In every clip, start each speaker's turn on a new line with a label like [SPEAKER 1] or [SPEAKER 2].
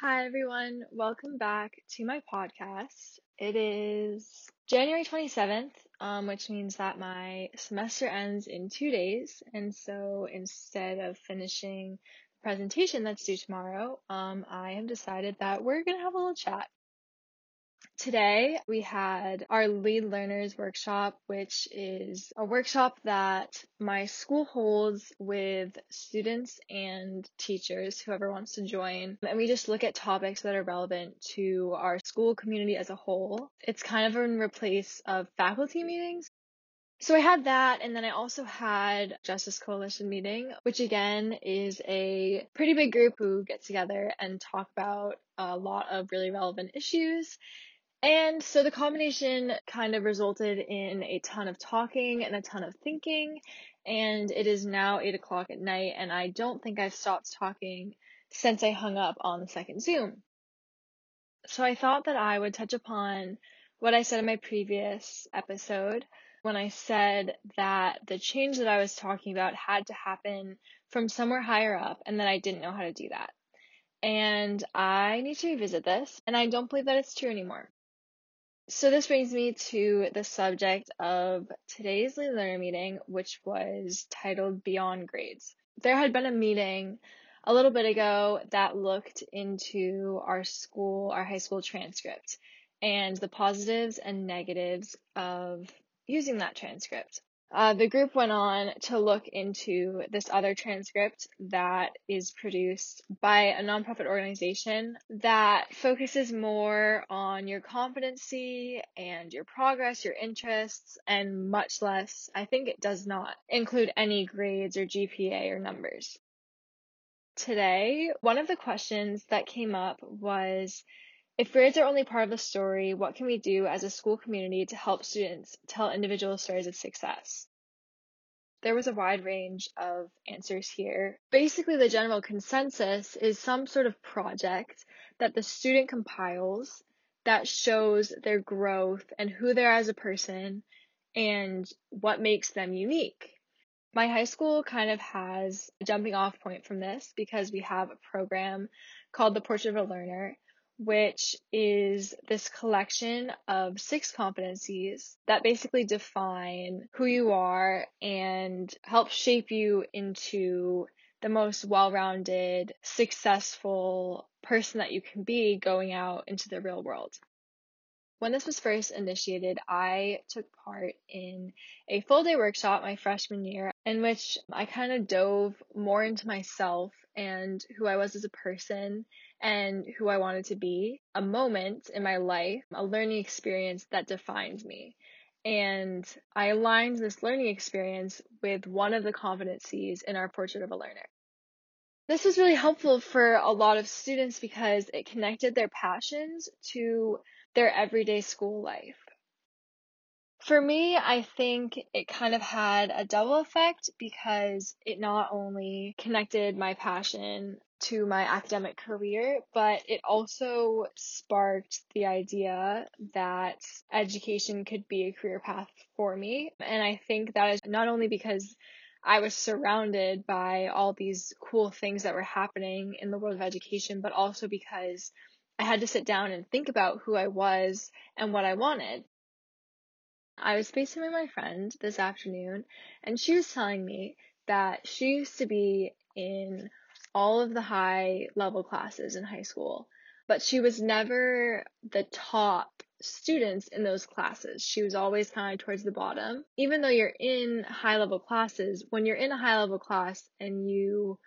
[SPEAKER 1] Hi, everyone. Welcome back to my podcast. It is January 27th, um, which means that my semester ends in two days. And so instead of finishing the presentation that's due tomorrow, um, I have decided that we're going to have a little chat. Today we had our lead learners workshop, which is a workshop that my school holds with students and teachers, whoever wants to join. And we just look at topics that are relevant to our school community as a whole. It's kind of in replace of faculty meetings. So I had that, and then I also had Justice Coalition meeting, which again is a pretty big group who get together and talk about a lot of really relevant issues and so the combination kind of resulted in a ton of talking and a ton of thinking. And it is now eight o'clock at night, and I don't think I've stopped talking since I hung up on the second Zoom. So I thought that I would touch upon what I said in my previous episode when I said that the change that I was talking about had to happen from somewhere higher up and that I didn't know how to do that. And I need to revisit this, and I don't believe that it's true anymore. So this brings me to the subject of today's lead learner meeting, which was titled Beyond Grades. There had been a meeting a little bit ago that looked into our school, our high school transcript, and the positives and negatives of using that transcript. Uh, the group went on to look into this other transcript that is produced by a nonprofit organization that focuses more on your competency and your progress, your interests, and much less, I think it does not include any grades or GPA or numbers. Today, one of the questions that came up was if grades are only part of the story, what can we do as a school community to help students tell individual stories of success? There was a wide range of answers here. Basically, the general consensus is some sort of project that the student compiles that shows their growth and who they are as a person and what makes them unique. My high school kind of has a jumping off point from this because we have a program called the Portrait of a Learner which is this collection of six competencies that basically define who you are and help shape you into the most well rounded, successful person that you can be going out into the real world. When this was first initiated, I took part in a full day workshop my freshman year in which I kind of dove more into myself and who I was as a person and who I wanted to be, a moment in my life, a learning experience that defined me. And I aligned this learning experience with one of the competencies in our portrait of a learner. This was really helpful for a lot of students because it connected their passions to their everyday school life. For me, I think it kind of had a double effect because it not only connected my passion to my academic career, but it also sparked the idea that education could be a career path for me. And I think that is not only because I was surrounded by all these cool things that were happening in the world of education, but also because I had to sit down and think about who I was and what I wanted. I was facing with my friend this afternoon, and she was telling me that she used to be in all of the high level classes in high school, but she was never the top students in those classes. She was always kind of towards the bottom. Even though you're in high level classes, when you're in a high level class and you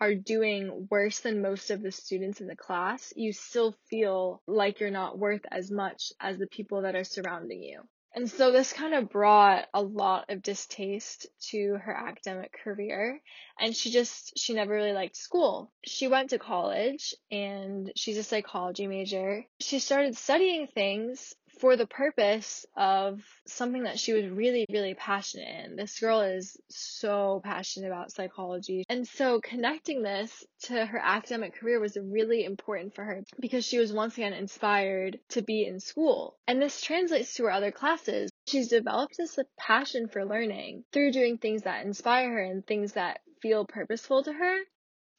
[SPEAKER 1] are doing worse than most of the students in the class, you still feel like you're not worth as much as the people that are surrounding you. And so this kind of brought a lot of distaste to her academic career. And she just, she never really liked school. She went to college and she's a psychology major. She started studying things for the purpose of something that she was really, really passionate in. This girl is so passionate about psychology. And so connecting this to her academic career was really important for her because she was once again inspired to be in school. And this translates to her other classes. She's developed this passion for learning through doing things that inspire her and things that feel purposeful to her.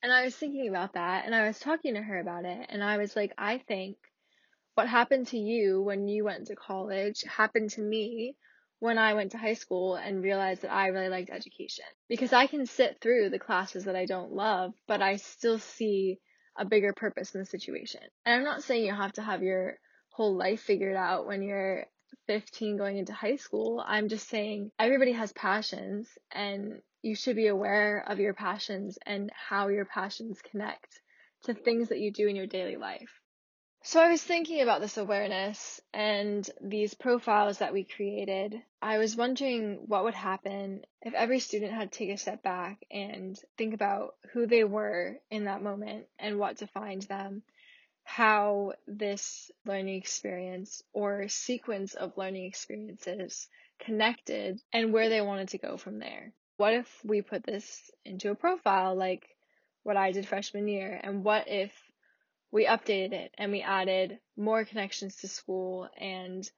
[SPEAKER 1] And I was thinking about that and I was talking to her about it and I was like, I think what happened to you when you went to college happened to me when I went to high school and realized that I really liked education. Because I can sit through the classes that I don't love, but I still see a bigger purpose in the situation. And I'm not saying you have to have your whole life figured out when you're 15 going into high school. I'm just saying everybody has passions and you should be aware of your passions and how your passions connect to things that you do in your daily life. So I was thinking about this awareness and these profiles that we created. I was wondering what would happen if every student had to take a step back and think about who they were in that moment and what defined them, how this learning experience or sequence of learning experiences connected and where they wanted to go from there. What if we put this into a profile like what I did freshman year and what if we updated it and we added more connections to school and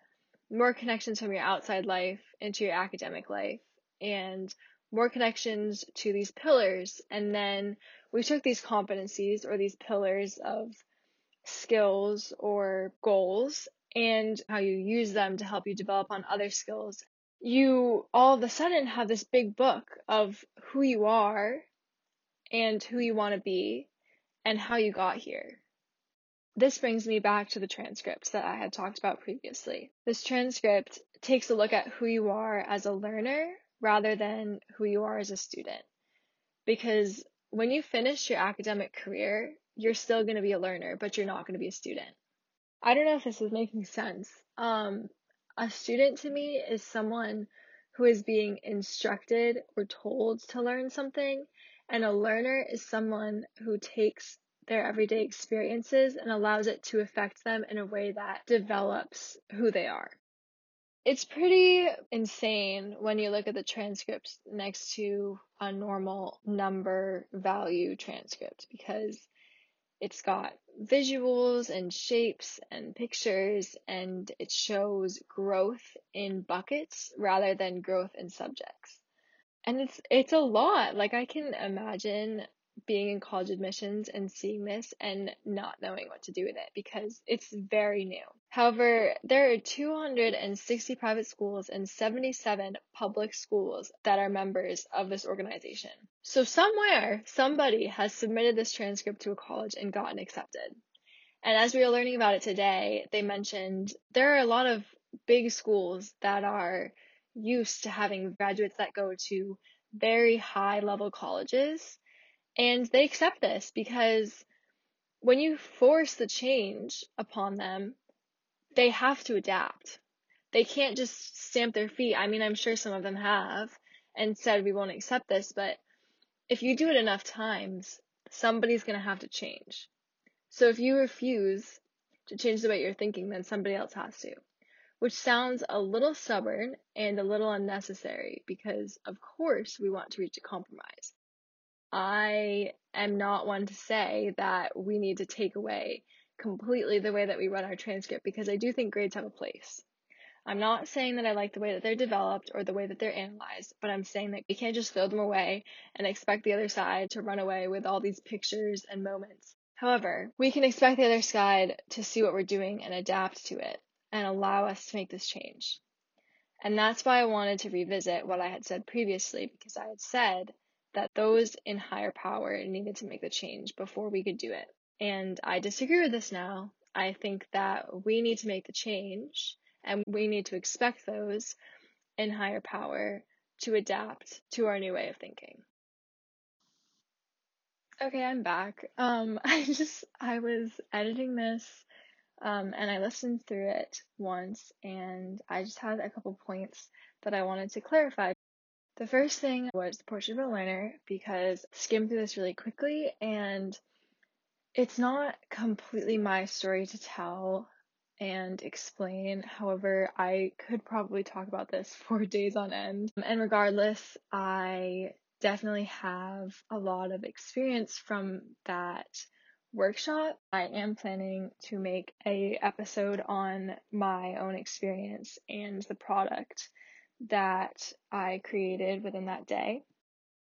[SPEAKER 1] more connections from your outside life into your academic life and more connections to these pillars. And then we took these competencies or these pillars of skills or goals and how you use them to help you develop on other skills. You all of a sudden have this big book of who you are and who you want to be and how you got here. This brings me back to the transcript that I had talked about previously. This transcript takes a look at who you are as a learner rather than who you are as a student. Because when you finish your academic career, you're still going to be a learner, but you're not going to be a student. I don't know if this is making sense. Um, a student to me is someone who is being instructed or told to learn something, and a learner is someone who takes their everyday experiences and allows it to affect them in a way that develops who they are. It's pretty insane when you look at the transcripts next to a normal number value transcript because it's got visuals and shapes and pictures and it shows growth in buckets rather than growth in subjects. And it's it's a lot. Like I can imagine being in college admissions and seeing this and not knowing what to do with it because it's very new. However, there are 260 private schools and 77 public schools that are members of this organization. So somewhere, somebody has submitted this transcript to a college and gotten accepted. And as we were learning about it today, they mentioned there are a lot of big schools that are used to having graduates that go to very high level colleges and they accept this because when you force the change upon them, they have to adapt. They can't just stamp their feet. I mean, I'm sure some of them have and said, we won't accept this, but if you do it enough times, somebody's going to have to change. So if you refuse to change the way you're thinking, then somebody else has to. Which sounds a little stubborn and a little unnecessary because, of course, we want to reach a compromise. I am not one to say that we need to take away completely the way that we run our transcript because I do think grades have a place. I'm not saying that I like the way that they're developed or the way that they're analyzed, but I'm saying that we can't just throw them away and expect the other side to run away with all these pictures and moments. However, we can expect the other side to see what we're doing and adapt to it and allow us to make this change. And that's why I wanted to revisit what I had said previously because I had said that those in higher power needed to make the change before we could do it. And I disagree with this now. I think that we need to make the change and we need to expect those in higher power to adapt to our new way of thinking. Okay, I'm back. Um, I just, I was editing this, um, and I listened through it once, and I just had a couple points that I wanted to clarify. The first thing was the portrait of a learner because I skimmed through this really quickly and it's not completely my story to tell and explain. However, I could probably talk about this for days on end. And regardless, I definitely have a lot of experience from that workshop. I am planning to make a episode on my own experience and the product that I created within that day.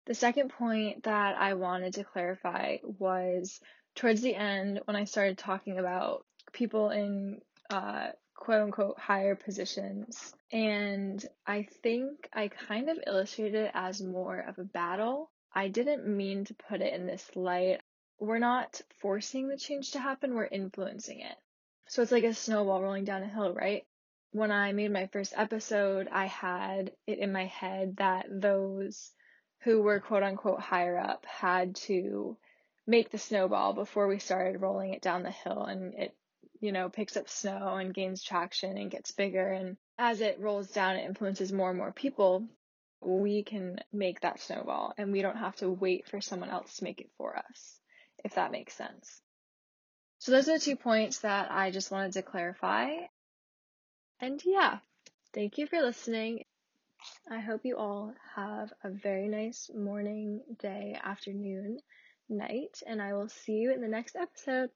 [SPEAKER 1] The second point that I wanted to clarify was towards the end when I started talking about people in uh, quote unquote higher positions. And I think I kind of illustrated it as more of a battle. I didn't mean to put it in this light. We're not forcing the change to happen, we're influencing it. So it's like a snowball rolling down a hill, right? When I made my first episode, I had it in my head that those who were quote unquote higher up had to make the snowball before we started rolling it down the hill and it you know picks up snow and gains traction and gets bigger. And as it rolls down it influences more and more people. We can make that snowball and we don't have to wait for someone else to make it for us if that makes sense. So those are the two points that I just wanted to clarify and yeah thank you for listening I hope you all have a very nice morning, day, afternoon, night, and I will see you in the next episode.